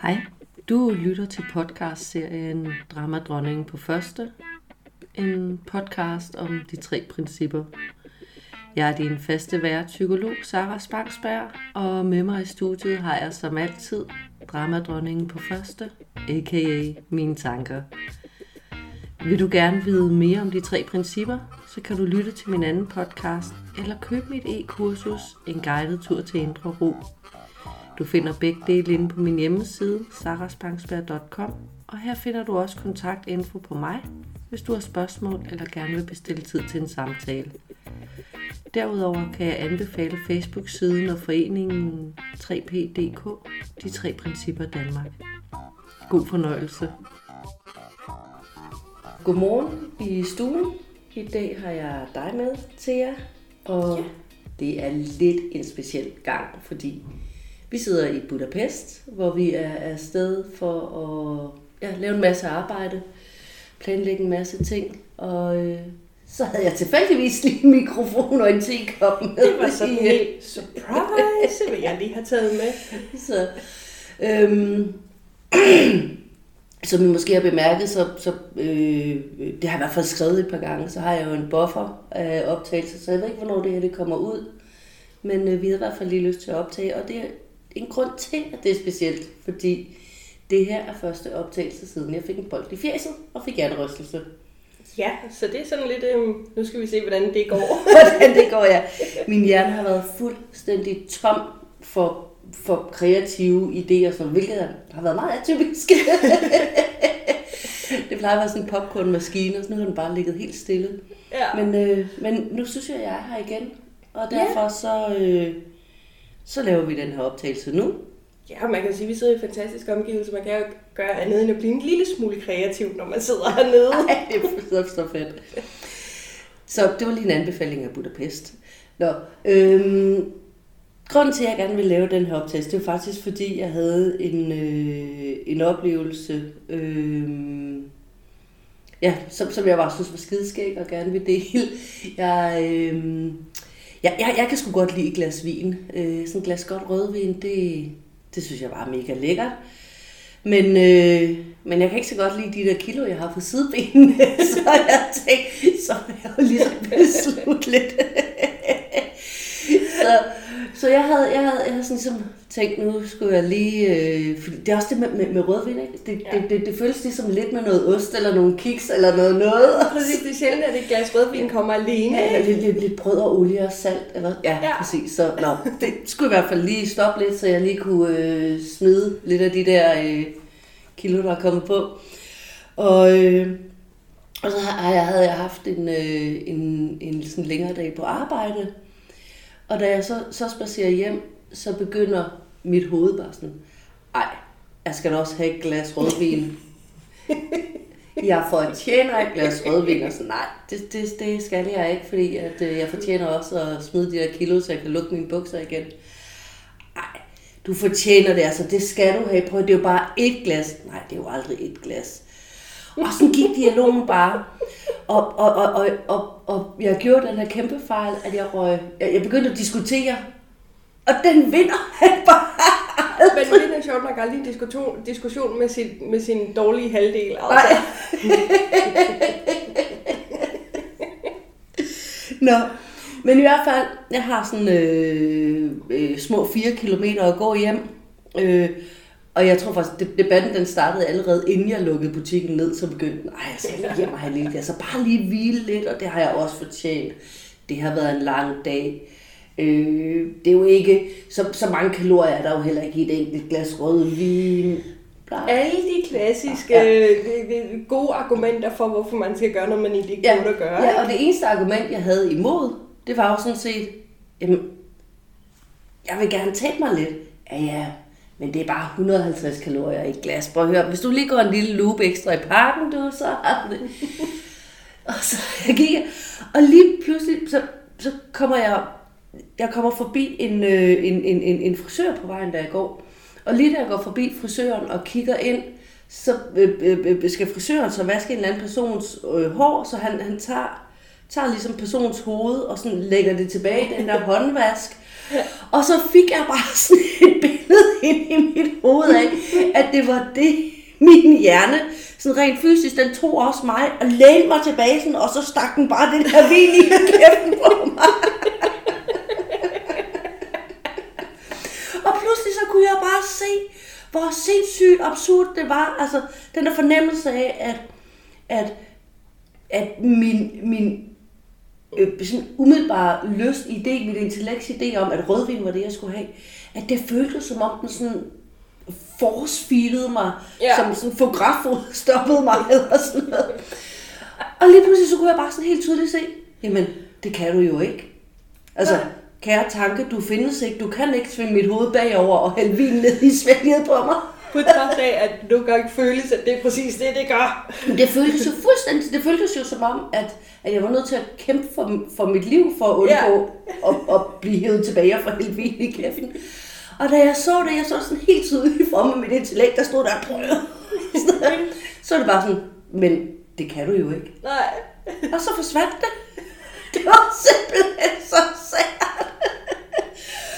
Hej, du lytter til podcastserien Dramadronningen på første. En podcast om de tre principper. Jeg er din faste vært, psykolog Sara Spangsberg, og med mig i studiet har jeg som altid Dramadronningen på første, a.k.a. mine tanker. Vil du gerne vide mere om de tre principper, så kan du lytte til min anden podcast, eller købe mit e-kursus, En guided tur til Indre Ro. Du finder begge dele inde på min hjemmeside, saraspangsberg.com, og her finder du også kontaktinfo på mig, hvis du har spørgsmål eller gerne vil bestille tid til en samtale. Derudover kan jeg anbefale Facebook-siden og foreningen 3PDK, de tre principper Danmark. God fornøjelse. Godmorgen i stuen. I dag har jeg dig med, Thea, og ja. det er lidt en speciel gang, fordi vi sidder i Budapest, hvor vi er afsted for at ja, lave en masse arbejde, planlægge en masse ting, og øh, så havde jeg tilfældigvis lige en mikrofon og en tekop med. Det var sådan en helt surprise, vil jeg lige have taget med. Så, øhm, som I måske har bemærket, så, så øh, det har jeg i hvert fald skrevet et par gange, så har jeg jo en buffer af optagelser, så jeg ved ikke, hvornår det her det kommer ud. Men øh, vi har i hvert fald lige lyst til at optage, og det en grund til, at det er specielt, fordi det her er første optagelse, siden jeg fik en bold i fjeset og fik hjernerystelse. Ja, så det er sådan lidt, øh, nu skal vi se, hvordan det går. hvordan det går, ja. Min hjerne har været fuldstændig tom for, for kreative idéer, som, hvilket har været meget atypisk. det plejer at være sådan en popcornmaskine, og så nu har den bare ligget helt stille. Ja. Men, øh, men nu synes jeg, at jeg er her igen, og derfor ja. så, øh, så laver vi den her optagelse nu. Ja, man kan sige, at vi sidder i fantastiske omgivelser. Man kan jo gøre andet end at blive en lille smule kreativ, når man sidder hernede. Ej, det er så, fedt. Så det var lige en anbefaling af Budapest. Nå, øhm, grunden til, at jeg gerne vil lave den her optagelse, det var faktisk, fordi jeg havde en, øh, en oplevelse, øh, ja, som, som jeg bare synes var skideskæg og gerne vil dele. Jeg, øh, jeg, jeg, jeg kan sgu godt lide et glas vin. Øh, sådan et glas godt rødvin, det, det synes jeg bare er mega lækkert. Men, øh, men jeg kan ikke så godt lide de der kilo, jeg har på sidebenene, så jeg tænkte, så vil jeg jo ligesom beslutte lidt. så, så jeg havde, jeg havde, jeg havde sådan ligesom tænkt, nu skulle jeg lige... Øh, fordi det er også det med, med, med rødvin, ikke? Det, ja. det, det, det føles ligesom lidt med noget ost, eller nogle kiks, eller noget noget. Præcis, det er sjældent, at et glas rødvin kommer alene. Ja, eller lidt, lidt, lidt brød og olie og salt. Eller, ja, ja, præcis. Så nå, det skulle i hvert fald lige stoppe lidt, så jeg lige kunne øh, smide lidt af de der øh, kilo, der er kommet på. Og, øh, og så har jeg, havde jeg haft en, øh, en, en sådan længere dag på arbejde. Og da jeg så, så spacerer hjem, så begynder mit hoved bare sådan, ej, jeg skal da også have et glas rødvin. jeg fortjener et glas rødvin, og så nej, det, det, det skal jeg ikke, fordi at, øh, jeg fortjener også at smide de der kilo, så jeg kan lukke mine bukser igen. Ej, du fortjener det, altså det skal du have. Prøv, det er jo bare et glas. Nej, det er jo aldrig et glas. Og så gik dialogen bare. Og, og, og, og, og, og jeg gjorde den her kæmpe fejl, at jeg røg. Jeg, jeg begyndte at diskutere. Og den vinder han bare. Men det er sjovt nok aldrig en diskussion, diskussion med, sin, med sin dårlige halvdel. Altså. Nej. Nå, men i hvert fald, jeg har sådan øh, øh, små 4 kilometer at gå hjem. Øh, og jeg tror faktisk, at debatten den startede allerede inden jeg lukkede butikken ned, så begyndte den, ej, jeg skal lige og have lidt, altså bare lige hvile lidt, og det har jeg også fortjent. Det har været en lang dag. Øh, det er jo ikke, så, så mange kalorier er der jo heller ikke i et enkelt glas rødvin. Alle de klassiske ja. øh, gode argumenter for, hvorfor man skal gøre noget, man ikke ja. burde gøre. Ja, og det eneste argument, jeg havde imod, det var jo sådan set, jamen, jeg vil gerne tabe mig lidt. Ja, ja, men det er bare 150 kalorier i et glas. Prøv at høre, hvis du lige går en lille loop ekstra i parken, du, så har det. og så jeg gik, og lige pludselig, så, så kommer jeg, jeg kommer forbi en, øh, en, en, en, en frisør på vejen, der jeg går. Og lige da jeg går forbi frisøren og kigger ind, så øh, øh, skal frisøren så vaske en eller anden persons øh, hår, så han, han tager, tager ligesom persons hoved og sådan lægger det tilbage i den der håndvask. Og så fik jeg bare sådan et billede ind i mit hoved af, at det var det, min hjerne, sådan rent fysisk, den tog også mig og lænede mig tilbage, basen, og så stak den bare den her vin i kæften på mig. og pludselig så kunne jeg bare se, hvor sindssygt absurd det var. Altså, den der fornemmelse af, at, at, at min, min øh, sådan umiddelbare lyst, idé, mit intellekts idé om, at rødvin var det, jeg skulle have, at det føltes som om den sådan force mig, ja. som sådan fotograf stoppede mig eller sådan noget. Og lige pludselig så kunne jeg bare sådan helt tydeligt se, jamen, det kan du jo ikke. Altså, kære tanke, du findes ikke. Du kan ikke svinge mit hoved bagover og hælde vin ned i svælget på mig. På trods af, at kan ikke føles, at det er præcis det, det gør. Det føltes jo fuldstændig, det føltes jo som om, at, at jeg var nødt til at kæmpe for, for mit liv, for at undgå ja. at, at blive hævet tilbage og få hældt vin i kæften. Og da jeg så det, jeg så sådan helt tydeligt for mig med mit intellekt, der stod der, så er det bare sådan, men det kan du jo ikke. Nej. Og så forsvandt det. Det var simpelthen så sært.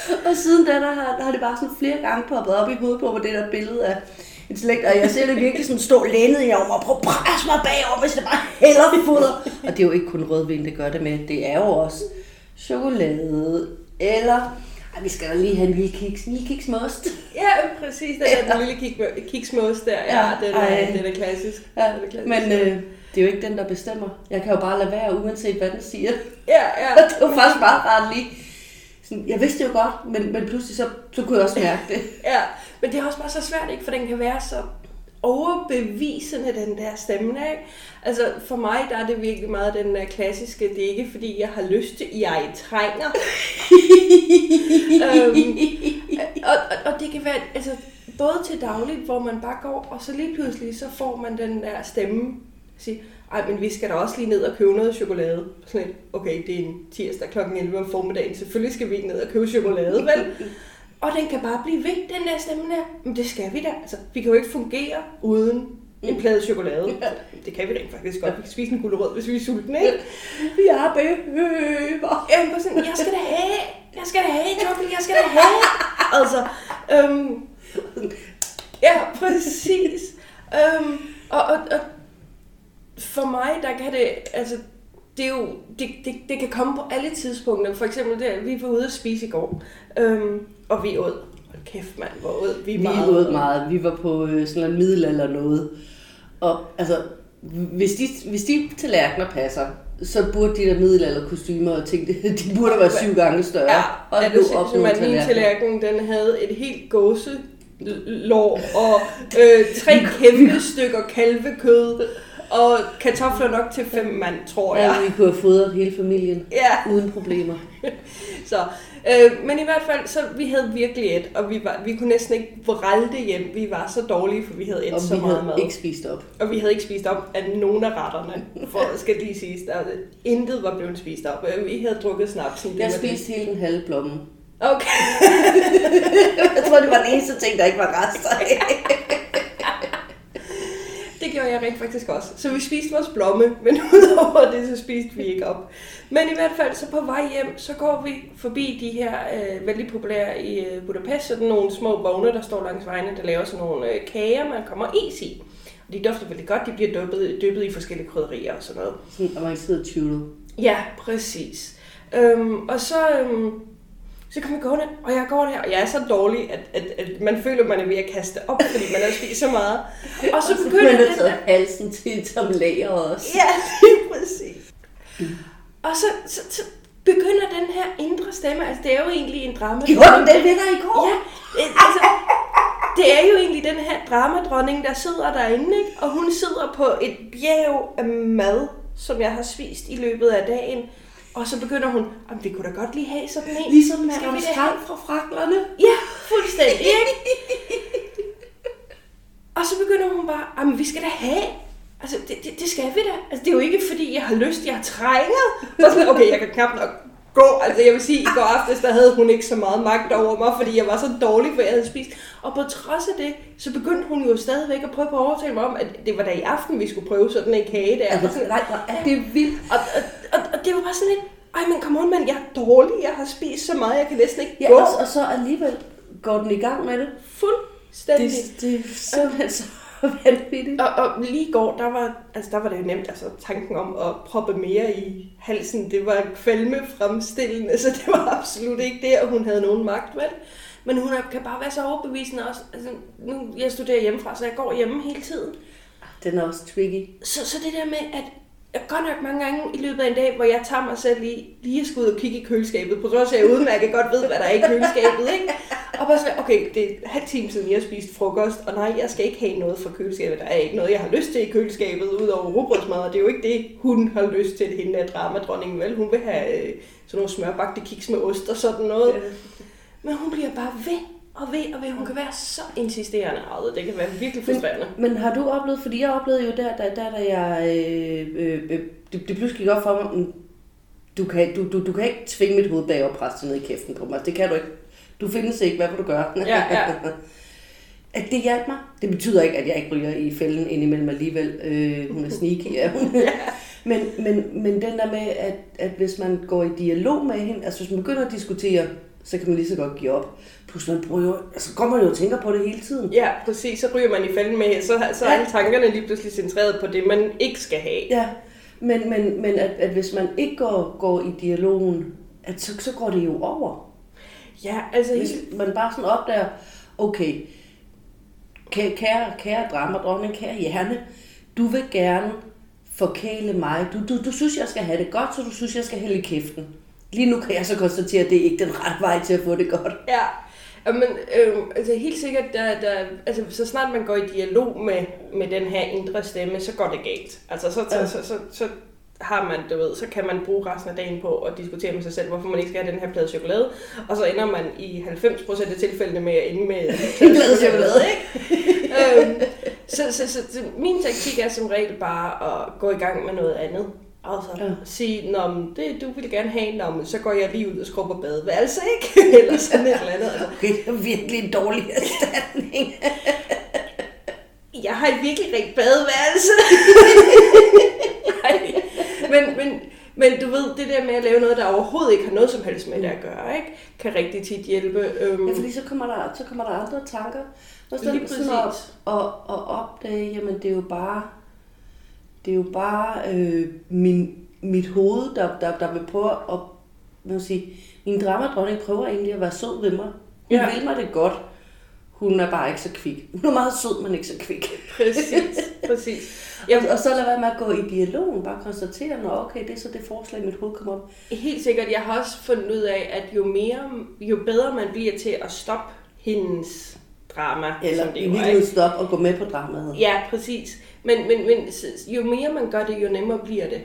og siden da, der har, der har det bare sådan flere gange poppet op i hovedet på mig, det der billede af intellekt, og jeg ser det virkelig sådan stå lænet i over og prøve at presse mig bagover, hvis det bare hælder foder. Og det er jo ikke kun rødvin, det gør det med. Det er jo også chokolade, eller ej, vi skal da lige have en lille kiks. En lille kiks most. Ja, præcis. Den, ja. den lille kiks most der. Ja, ja den, er, den er klassisk. Ja, den er klassisk. Men øh, det er jo ikke den, der bestemmer. Jeg kan jo bare lade være, uanset hvad den siger. Ja, ja. det var faktisk bare rart lige. Sådan, jeg vidste det jo godt, men, men pludselig så, så kunne jeg også mærke det. ja, men det er også bare så svært, ikke? For den kan være så overbevisende, den der stemme. Ikke? Altså for mig, der er det virkelig meget den der klassiske, det er ikke fordi, jeg har lyst til, jeg trænger. øhm, og, og, og det kan være, altså både til dagligt, hvor man bare går, og så lige pludselig, så får man den der stemme, sige, ej, men vi skal da også lige ned og købe noget chokolade. Sådan et, okay, det er en tirsdag kl. 11 om formiddagen, selvfølgelig skal vi ned og købe chokolade, vel? Og den kan bare blive ved, den der stemme der. Men det skal vi da. Altså, vi kan jo ikke fungere uden en plade chokolade. Ja. Det kan vi rent faktisk godt. Vi kan spise en gulerod, hvis vi er sultne, ikke? Vi er behøver. Ja, men sådan, jeg skal da have, jeg skal da have chokolade, jeg skal da have. Altså, øhm, ja, præcis. Øhm, og, og, og for mig, der kan det, altså, det, er jo, det, det, det kan komme på alle tidspunkter. For eksempel der, vi var ude at spise i går, øhm, og vi åd. Hold kæft, mand, hvor åd vi, vi meget. Vi åd meget. Vi var på øh, sådan en middelalder noget. Og altså, hvis de, hvis de tallerkener passer, så burde de der middelalder kostymer og ting, de burde være syv gange større. Ja, og er det sindssygt, at min tallerken, den havde et helt gåse lår og øh, tre kæmpe stykker kalvekød og kartofler nok til fem mand, tror jeg. Ja, vi kunne have fodret hele familien ja. uden problemer. så, øh, men i hvert fald, så vi havde virkelig et, og vi, var, vi kunne næsten ikke vralte hjem. Vi var så dårlige, for vi havde et så meget mad. Og vi ikke spist op. Og vi havde ikke spist op af nogen af retterne, for skal lige siges. Der, intet var blevet spist op. Vi havde drukket snapsen. Jeg spiste hele den halve blomme. Okay. jeg tror, det var den eneste ting, der ikke var rester af. Det gjorde jeg rent faktisk også. Så vi spiste vores blomme, men udover det, så spiste vi ikke op. Men i hvert fald, så på vej hjem, så går vi forbi de her øh, vældig populære i øh, Budapest, sådan nogle små vogne, der står langs vejene, der laver sådan nogle øh, kager, man kommer is i. Og de dufter veldig godt, de bliver dyppet, dyppet i forskellige krydderier og sådan noget. Sådan avanceret tunet. Ja, præcis. Øhm, og så, øhm, så kan vi gå der, og jeg går der, og jeg er så dårlig, at, at, at man føler, at man er ved at kaste op, fordi man har spist så meget. Og så begynder man har taget halsen til et lager også. Ja, lige præcis. Og så, så, så begynder den her indre stemme, altså det er jo egentlig en drama. Gjorde den det ved dig i går? Ja, altså, det er jo egentlig den her dramadronning, der sidder derinde, ikke? og hun sidder på et bjerg af mad, som jeg har spist i løbet af dagen. Og så begynder hun, om vi kunne da godt lige have sådan en. Ligesom med Strand fra fraklerne. Ja, fuldstændig. Og så begynder hun bare, om vi skal da have. Altså, det, det, det, skal vi da. Altså, det er jo ikke, fordi jeg har lyst, jeg trænger. Og sådan, okay, jeg kan knap nok gå. Altså, jeg vil sige, i går aftes, der havde hun ikke så meget magt over mig, fordi jeg var så dårlig, for jeg havde spist. Og på trods af det, så begyndte hun jo stadigvæk at prøve på at overtale mig om, at det var da i aften, vi skulle prøve sådan en kage der. Altså, nej, er det vildt. Og, og, og, og, det var bare sådan lidt, ej, men come on, mand, jeg er dårlig, jeg har spist så meget, jeg kan næsten ikke ja, gå. Og, og så alligevel går den i gang med det. Fuldstændig. Det, det er simpelthen så vanvittigt. Og, og lige i går, der var, altså, der var det jo nemt, altså tanken om at proppe mere i halsen, det var kvalme fremstillende, så det var absolut ikke der, hun havde nogen magt, vel? Men hun kan bare være så overbevisende også. Altså, nu, jeg studerer hjemmefra, så jeg går hjemme hele tiden. Den er også tricky. Så, så det der med, at jeg godt nok mange gange i løbet af en dag, hvor jeg tager mig selv lige, lige at skulle ud og kigge i køleskabet, på trods af, at jeg udmærket godt ved, hvad der er i køleskabet, ikke? Og bare så, okay, det er halv time siden, jeg har spist frokost, og nej, jeg skal ikke have noget fra køleskabet. Der er ikke noget, jeg har lyst til i køleskabet, udover rugbrødsmad, og det er jo ikke det, hun har lyst til, hende af dramadronningen, vel? Hun vil have øh, sådan nogle smørbagte kiks med ost og sådan noget. Men hun bliver bare ved og ved og ved. Hun kan være så insisterende, og det kan være virkelig frustrerende. Men, men har du oplevet, fordi jeg oplevede jo der, da, der, da jeg, øh, øh, øh det, det pludselig gik op for mig, du kan, du, du, du kan ikke tvinge mit hoved bag og presse ned i kæften på mig. Det kan du ikke. Du findes ikke, hvad vil du gøre? Ja, ja. at det hjalp mig. Det betyder ikke, at jeg ikke ryger i fælden indimellem alligevel. Øh, hun er sneaky, ja. Men, men, men den der med, at, at hvis man går i dialog med hende, altså hvis man begynder at diskutere, så kan man lige så godt give op. Plus man bruger jo, altså går man jo og tænker på det hele tiden. Ja, præcis. Så ryger man i fælden med, så, så er ja. alle tankerne lige pludselig centreret på det, man ikke skal have. Ja, men, men, men at, at hvis man ikke går, går i dialogen, at så, så går det jo over. Ja, altså... Hvis man bare sådan opdager, okay, kære, kære dramadronning, kære hjerne, du vil gerne forkæle mig. Du, du, du synes, jeg skal have det godt, så du synes, jeg skal hælde kæften. Lige nu kan jeg så konstatere, at det er ikke den rette vej til at få det godt. Ja, men øh, altså helt sikkert, der, der, altså, så snart man går i dialog med, med den her indre stemme, så går det galt. Altså så, så, så, så, så har man, du ved, så kan man bruge resten af dagen på at diskutere med sig selv, hvorfor man ikke skal have den her plade chokolade, og så ender man i 90% af tilfældene med at ende med en plade chokolade, ikke? øhm, så, så, så, så, min taktik er som regel bare at gå i gang med noget andet. Altså ja. sige, Nå, det du vil gerne have, Nå, men så går jeg lige ud og skrubber badeværelse, ikke? eller sådan et eller andet. Altså. Okay, det er virkelig en dårlig erstatning. jeg har et virkelig rigt badeværelse. men, men, men du ved, det der med at lave noget, der overhovedet ikke har noget som helst med det at gøre, ikke? kan rigtig tit hjælpe. Øhm. Ja, fordi så kommer, der, så kommer der andre tanker. Og så Lige præcis. Og, og opdage, jamen det er jo bare, det er jo bare øh, min, mit hoved, der, der, der vil prøve at, hvad sige, min dramadronning prøver egentlig at være sød ved mig. Hun ja. vil mig det godt. Hun er bare ikke så kvik. Hun er meget sød, men ikke så kvik. Præcis, præcis. Ja. Og så lad være med at gå i dialogen, bare konstatere, når okay, det er så det forslag, mit hoved kommer op. Helt sikkert. Jeg har også fundet ud af, at jo mere, jo bedre man bliver til at stoppe hendes drama. Eller som det i virkeligheden stoppe og gå med på dramaet. Ja, præcis. Men, men, men jo mere man gør det, jo nemmere bliver det.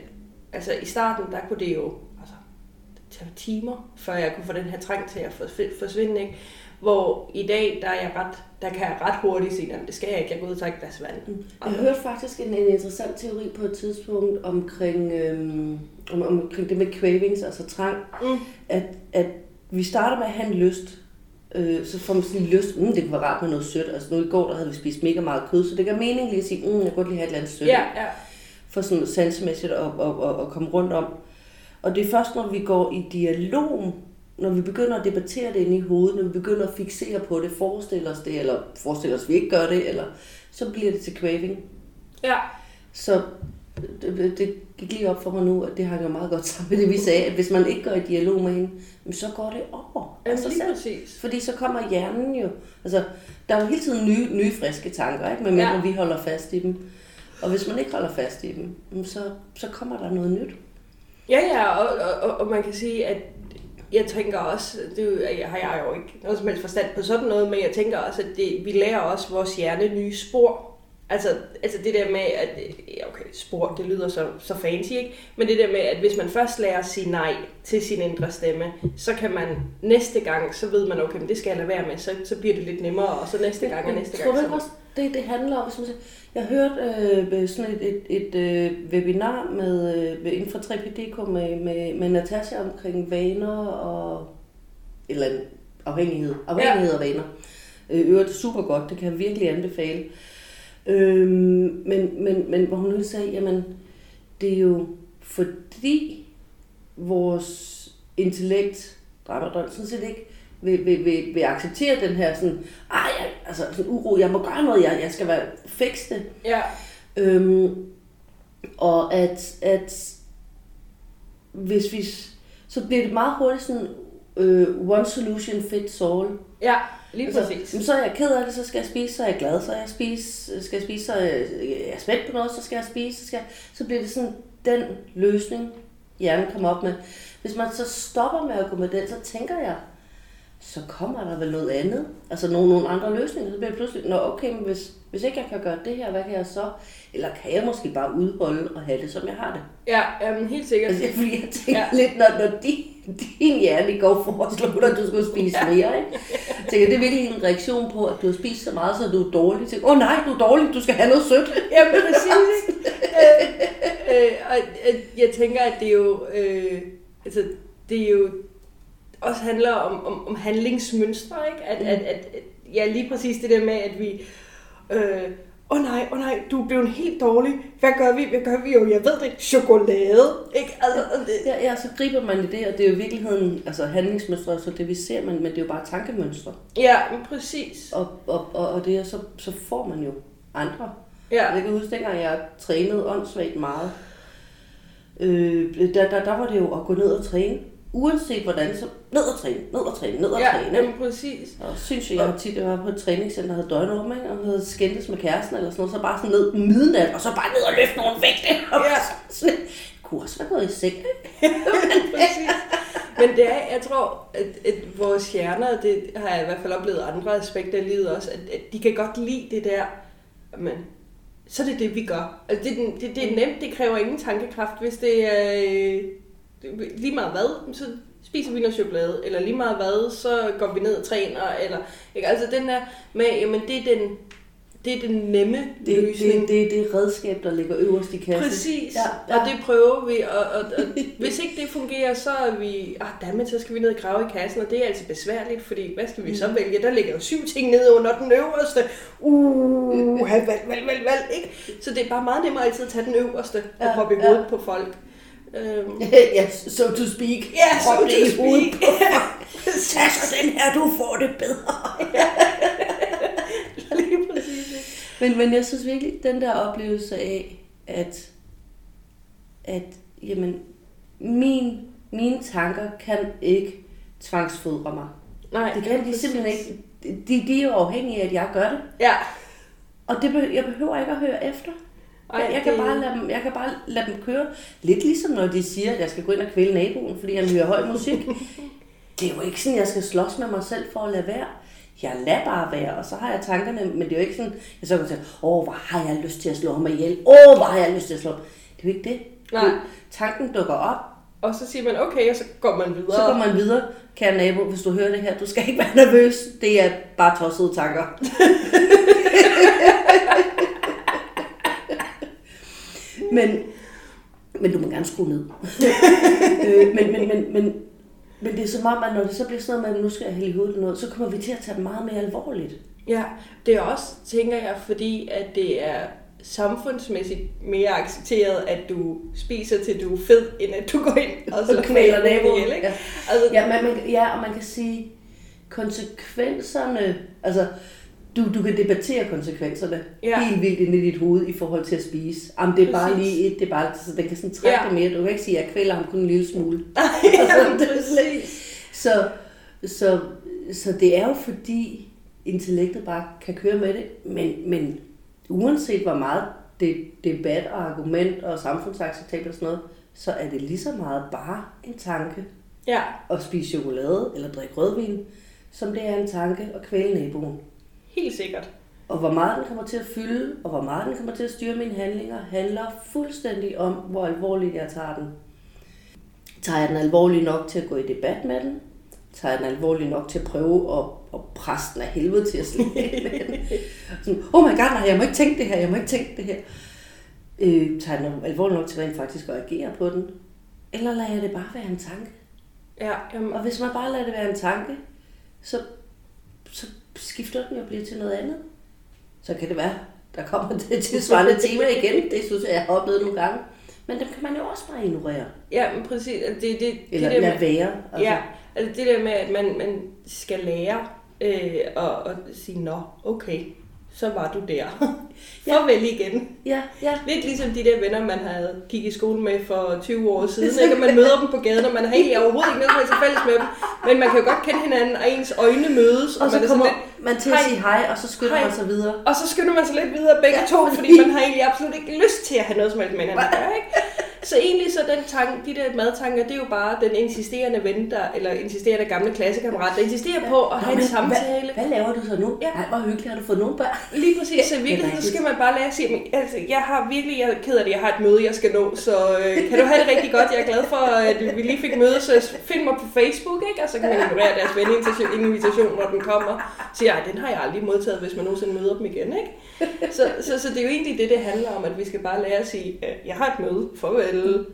Altså i starten, der kunne det jo altså, tage timer, før jeg kunne få den her trang til at forsvinde. Ikke? Hvor i dag, der, er jeg ret, der kan jeg ret hurtigt sige, at det skal jeg ikke, jeg går ud og tager et glas vand. Mm. Jeg hørte faktisk en, en interessant teori på et tidspunkt omkring, øhm, om, omkring det med cravings, altså trang, mm. at, at vi starter med at have en lyst, øh, så får man sådan lyst, mm, det kunne være rart med noget sødt. Altså nu i går, der havde vi spist mega meget kød, så det gør mening lige at sige, mm, jeg kan godt lige have et eller andet sødt. Ja, ja. For sådan sansemæssigt at, at, at, at komme rundt om. Og det er først, når vi går i dialog når vi begynder at debattere det inde i hovedet, når vi begynder at fixere på det, forestille os det, eller forestille os, at vi ikke gør det, eller, så bliver det til craving. Ja. Så det, det gik lige op for mig nu, at det har jo meget godt sammen med det, vi sagde, at hvis man ikke går i dialog med hende, så går det over. Ja, altså, lige præcis. Fordi så kommer hjernen jo, altså der er jo hele tiden nye, nye friske tanker, ikke? men ja. vi holder fast i dem. Og hvis man ikke holder fast i dem, så, så kommer der noget nyt. Ja, ja, og, og, og man kan sige, at jeg tænker også, det har jeg jo ikke noget som helst forstand på sådan noget, men jeg tænker også, at det, vi lærer også vores hjerne nye spor. Altså, altså det der med, at okay, spor, det lyder så, så fancy, ikke? Men det der med, at hvis man først lærer at sige nej til sin indre stemme, så kan man næste gang, så ved man, okay, men det skal jeg lade være med, så, så bliver det lidt nemmere, og så næste gang og næste gang. Tror du også, det, det handler om, hvis man siger, jeg har hørt øh, sådan et, et, et øh, webinar med, øh, inden for 3PDK med, med, med Natasha omkring vaner og eller afhængighed. Afhængighed ja. og vaner. Øh, øvrigt super godt, det kan jeg virkelig anbefale. Øh, men, men, men hvor hun nu sagde, jamen det er jo fordi vores intellekt, drømmer sådan set ikke, vil, vil, vil, vil acceptere den her sådan, ej, jeg, altså sådan uro, jeg må gøre noget, jeg, jeg skal være fikse det. Ja. Øhm, og at, at hvis vi, så bliver det meget hurtigt sådan, øh, one solution fits all. Ja, lige Altså, præcis. jamen, så er jeg ked af det, så skal jeg spise, så er jeg glad, så er jeg spise, skal jeg spise, så er jeg, jeg er spændt på noget, så skal jeg spise, så, skal jeg, så bliver det sådan den løsning, hjernen kommer op med. Hvis man så stopper med at gå med den, så tænker jeg, så kommer der vel noget andet, altså nogle, nogle andre løsninger, så bliver det pludselig, nå okay, men hvis, hvis ikke jeg kan gøre det her, hvad kan jeg så? Eller kan jeg måske bare udholde og have det, som jeg har det? Ja, jamen, helt sikkert. Altså, fordi jeg tænker Ja. lidt, når, når din, din hjerne går foreslog dig, at du skulle spise ja. mere, ikke? Jeg tænker, det er virkelig en reaktion på, at du har spist så meget, så du er dårlig. Tænker, åh oh, nej, du er dårlig, du skal have noget sødt. Jamen, præcis. øh, øh, og øh, jeg tænker, at det er jo... Øh, altså, det er jo også handler om, om, om handlingsmønstre, ikke? At, Mm. at, at, at, ja, lige præcis det der med, at vi... Øh, åh oh nej, åh oh nej, du er blevet helt dårlig. Hvad gør vi? Hvad gør vi? Jo, jeg ved det. Chokolade. Ikke? Altså, det, Ja, ja, så griber man i det, og det er jo i virkeligheden, altså handlingsmønstre, så det vi ser, men, men det er jo bare tankemønstre. ja, men præcis. Og, og, og, og det er så, så får man jo andre. Ja, Jeg kan huske, dengang jeg trænede åndssvagt meget, øh, der, der, der var det jo at gå ned og træne. Uanset hvordan, så ned og træne, ned og træne, ned og ja træne. jamen, præcis. Og synes jeg, jeg tit, jeg var på et træningscenter, der havde døgnåben, ikke? og havde skændtes med kæresten eller sådan noget, så bare sådan ned midnat, og så bare ned og løfte nogle vægte. Og Ja. sådan, jeg kunne også være gået i seng, ikke? Præcis. Men det er, jeg tror, at, at vores hjerner, det har jeg i hvert fald oplevet andre aspekter af livet også, at, at de kan godt lide det der, men så er det det, vi gør. Altså, det, er det, det er nemt, det kræver ingen tankekraft. Hvis det er øh, lige meget hvad, så spiser vi noget chokolade, eller lige meget hvad, så går vi ned og træner, eller, ikke? Altså den der med, jamen det er den, det er den nemme Det, løsning. det, det er det redskab, der ligger øverst i kassen. Præcis, Ja, ja, ja. og det prøver vi, og, og, og hvis ikke det fungerer, så er vi, ah dammit, så skal vi ned og grave i kassen, og det er altså besværligt, fordi hvad skal vi Mm. så vælge? Der ligger jo syv ting nede under den øverste. Uh, valg, valg, valg, valg, valg, ikke? Så det er bare meget nemmere altid at tage den øverste og Ja, proppe i ja. hovedet på folk. Øhm, ja, so to speak. Ja, so Prop det to speak. Tag så den her, du får det bedre. lige præcis. Men, men jeg synes virkelig, den der oplevelse af, at, at jamen, min, mine tanker kan ikke tvangsfodre mig. Nej, Det kan de simpelthen ikke. De, de er jo afhængige af, at jeg gør det. Ja. Og det, jeg behøver ikke at høre efter. Ej, jeg, kan bare lade dem, jeg kan bare lade dem køre. Lidt ligesom når de siger, at jeg skal gå ind og kvæle naboen, fordi han hører høj musik. det er jo ikke sådan, jeg skal slås med mig selv for at lade være. Jeg lader bare være, og så har jeg tankerne, men det er jo ikke sådan, jeg så kan sige, åh, hvor har jeg lyst til at slå ham ihjel. Åh, hvor har jeg lyst til at slå ham. Det er jo ikke det. Nej. Tanken dukker op, Og så siger man, okay, og så går man videre. så går man videre. Kære nabo, hvis du hører det her, du skal ikke være nervøs. Det er bare tossede tanker. men, men du må gerne skrue ned. øh, men, men, men, men, men det er som om, at når det så bliver sådan noget med, at nu skal jeg hælde i hovedet noget, så kommer vi til at tage det meget mere alvorligt. Ja, det er også, tænker jeg, fordi at det er samfundsmæssigt mere accepteret, at du spiser til du er fed, end at du går ind og så Og kvæler naboen. ihjel, ikke? Ja. Altså, Ja, man, man, ja, og man kan sige, konsekvenserne, altså, du, du kan debattere konsekvenserne Ja. helt vildt inde i dit hoved i forhold til at spise. Jamen, det er bare Præcis. lige et, det er bare, så den kan sådan trække Ja. mere. Du kan ikke sige, at jeg kvæler ham kun en lille smule. ja, Altså. Så, så, så det er jo fordi, intellektet bare kan køre med det, men, men uanset hvor meget det, debat og argument og samfundsacceptabelt og sådan noget, så er det lige så meget bare en tanke Ja, at spise chokolade eller drikke rødvin, som det er en tanke at kvæle naboen. Helt sikkert. Og hvor meget den kommer til at fylde, og hvor meget den kommer til at styre mine handlinger, handler fuldstændig om, hvor alvorligt jeg tager den. Tager jeg den alvorligt nok til at gå i debat med den? Tager jeg den alvorligt nok til at prøve at, at presse den af helvede til at slippe med den? Sådan, oh my god, nej, jeg må ikke tænke det her, jeg må ikke tænke det her. Øh, tager jeg den alvorligt nok til rent faktisk at agere på den? Eller lader jeg det bare være en tanke? Ja, jamen, Og hvis man bare lader det være en tanke, så, så skifter den jo bliver til noget andet. Så kan det være, der kommer det tilsvarende tema igen. Det synes jeg, jeg har oplevet nogle gange. Men dem kan man jo også bare ignorere. ja, men præcis. Det, det, Eller det der lade være. Altså. Ja, Altså det der med, at man, man skal lære øh, og, og sige, nå, okay, så var du der. Farvel igen. Ja, ja. Lidt ligesom de der venner, man havde gik i skole med for 20 år siden. Ikke? Og man møder dem på gaden, og man har egentlig overhovedet ikke noget til fælles med dem. Men man kan jo godt kende hinanden, og ens øjne mødes. Og, og så man er kommer lidt, man til at sige hej, og så skynder Hej. man sig videre. og så skynder man sig lidt videre begge to, fordi man har egentlig absolut ikke lyst til at have noget som helst med hinanden ikke? Så egentlig så den tanke, de der madtanker, det er jo bare den insisterende ven, der, eller insisterende gamle klassekammerat, der insisterer på at have en samtale. Hvad, hvad laver du så nu? Ja. Ja. Ej, hvor hyggeligt, har du fået nogle børn? Lige præcis, så virkeligheden rigtigt. skal man bare lære at sige, "Men, altså, jeg har virkelig, jeg er ked af det, jeg har et møde, jeg skal nå, så øh, kan du have det rigtig godt, jeg er glad for, at vi lige fik møde, så find mig på Facebook, ikke? og så kan man ignorere deres veninvitation, når den kommer, sige, ej, den har jeg aldrig modtaget, hvis man nogensinde møder dem igen, ikke? Så, så, så det er jo egentlig det, det handler om, at vi skal bare lære at sige, "Øh, jeg har et møde, farvel.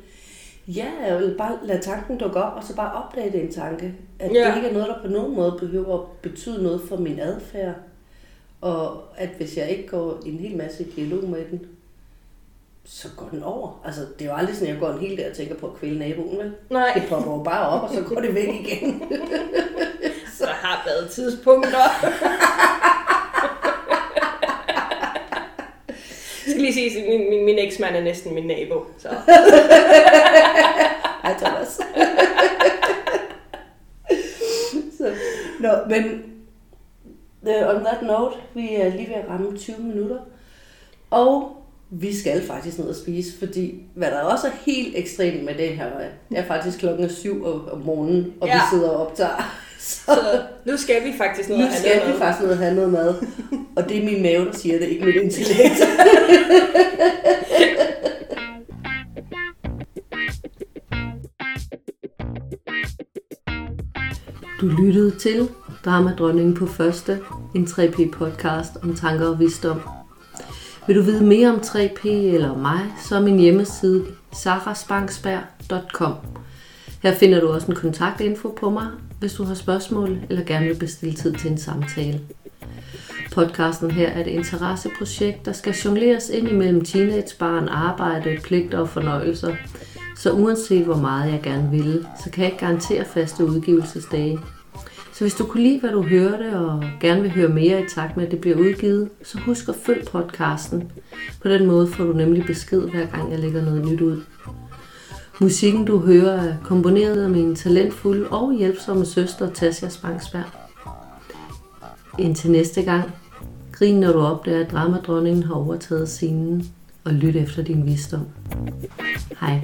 Ja, jeg vil bare lade tanken dukke op, og så bare opdage det en tanke. At Ja. ja. det ikke er noget, der på nogen måde behøver at betyde noget for min adfærd. Og at hvis jeg ikke går en hel masse i dialog med den, så går den over. Altså, det er jo aldrig sådan, at jeg går en hel dag og tænker på at kvæle naboen, vel? Nej, Det popper jo bare op, og så går det væk igen. så har været tidspunkter. Jeg skal lige sige, min, min, min eksmand er næsten min nabo. Så. Hej Thomas. så, nå, men uh, on that note, vi er lige ved at ramme 20 minutter. Og vi skal faktisk ned og spise, fordi hvad der også er helt ekstremt med det her, det er faktisk klokken er syv om, om morgenen, og ja. Vi sidder og optager. Så så nu skal vi faktisk ned nu og have skal noget vi mad. faktisk ned og have noget mad. Og det er min mave, der siger det, ikke mit intellekt. Du lyttede til Dramadronningen på første, en 3P podcast om tanker og visdom. Vil du vide mere om 3P eller om mig, så er min hjemmeside sarasbanksberg.com. Her finder du også en kontaktinfo på mig, hvis du har spørgsmål eller gerne vil bestille tid til en samtale. Podcasten her er et interesseprojekt, der skal jongleres ind imellem teenagebarn, arbejde, pligter og fornøjelser. Så uanset hvor meget jeg gerne vil, så kan jeg ikke garantere faste udgivelsesdage. Så hvis du kunne lide, hvad du hørte, og gerne vil høre mere i takt med, at det bliver udgivet, så husk at følg podcasten. På den måde får du nemlig besked, hver gang jeg lægger noget nyt ud. Musikken, du hører, er komponeret af min talentfulde og hjælpsomme søster, Tasja Spangsberg. Indtil næste gang, Grin, når du opdager, at dramadronningen har overtaget scenen, og lyt efter din visdom. Hej.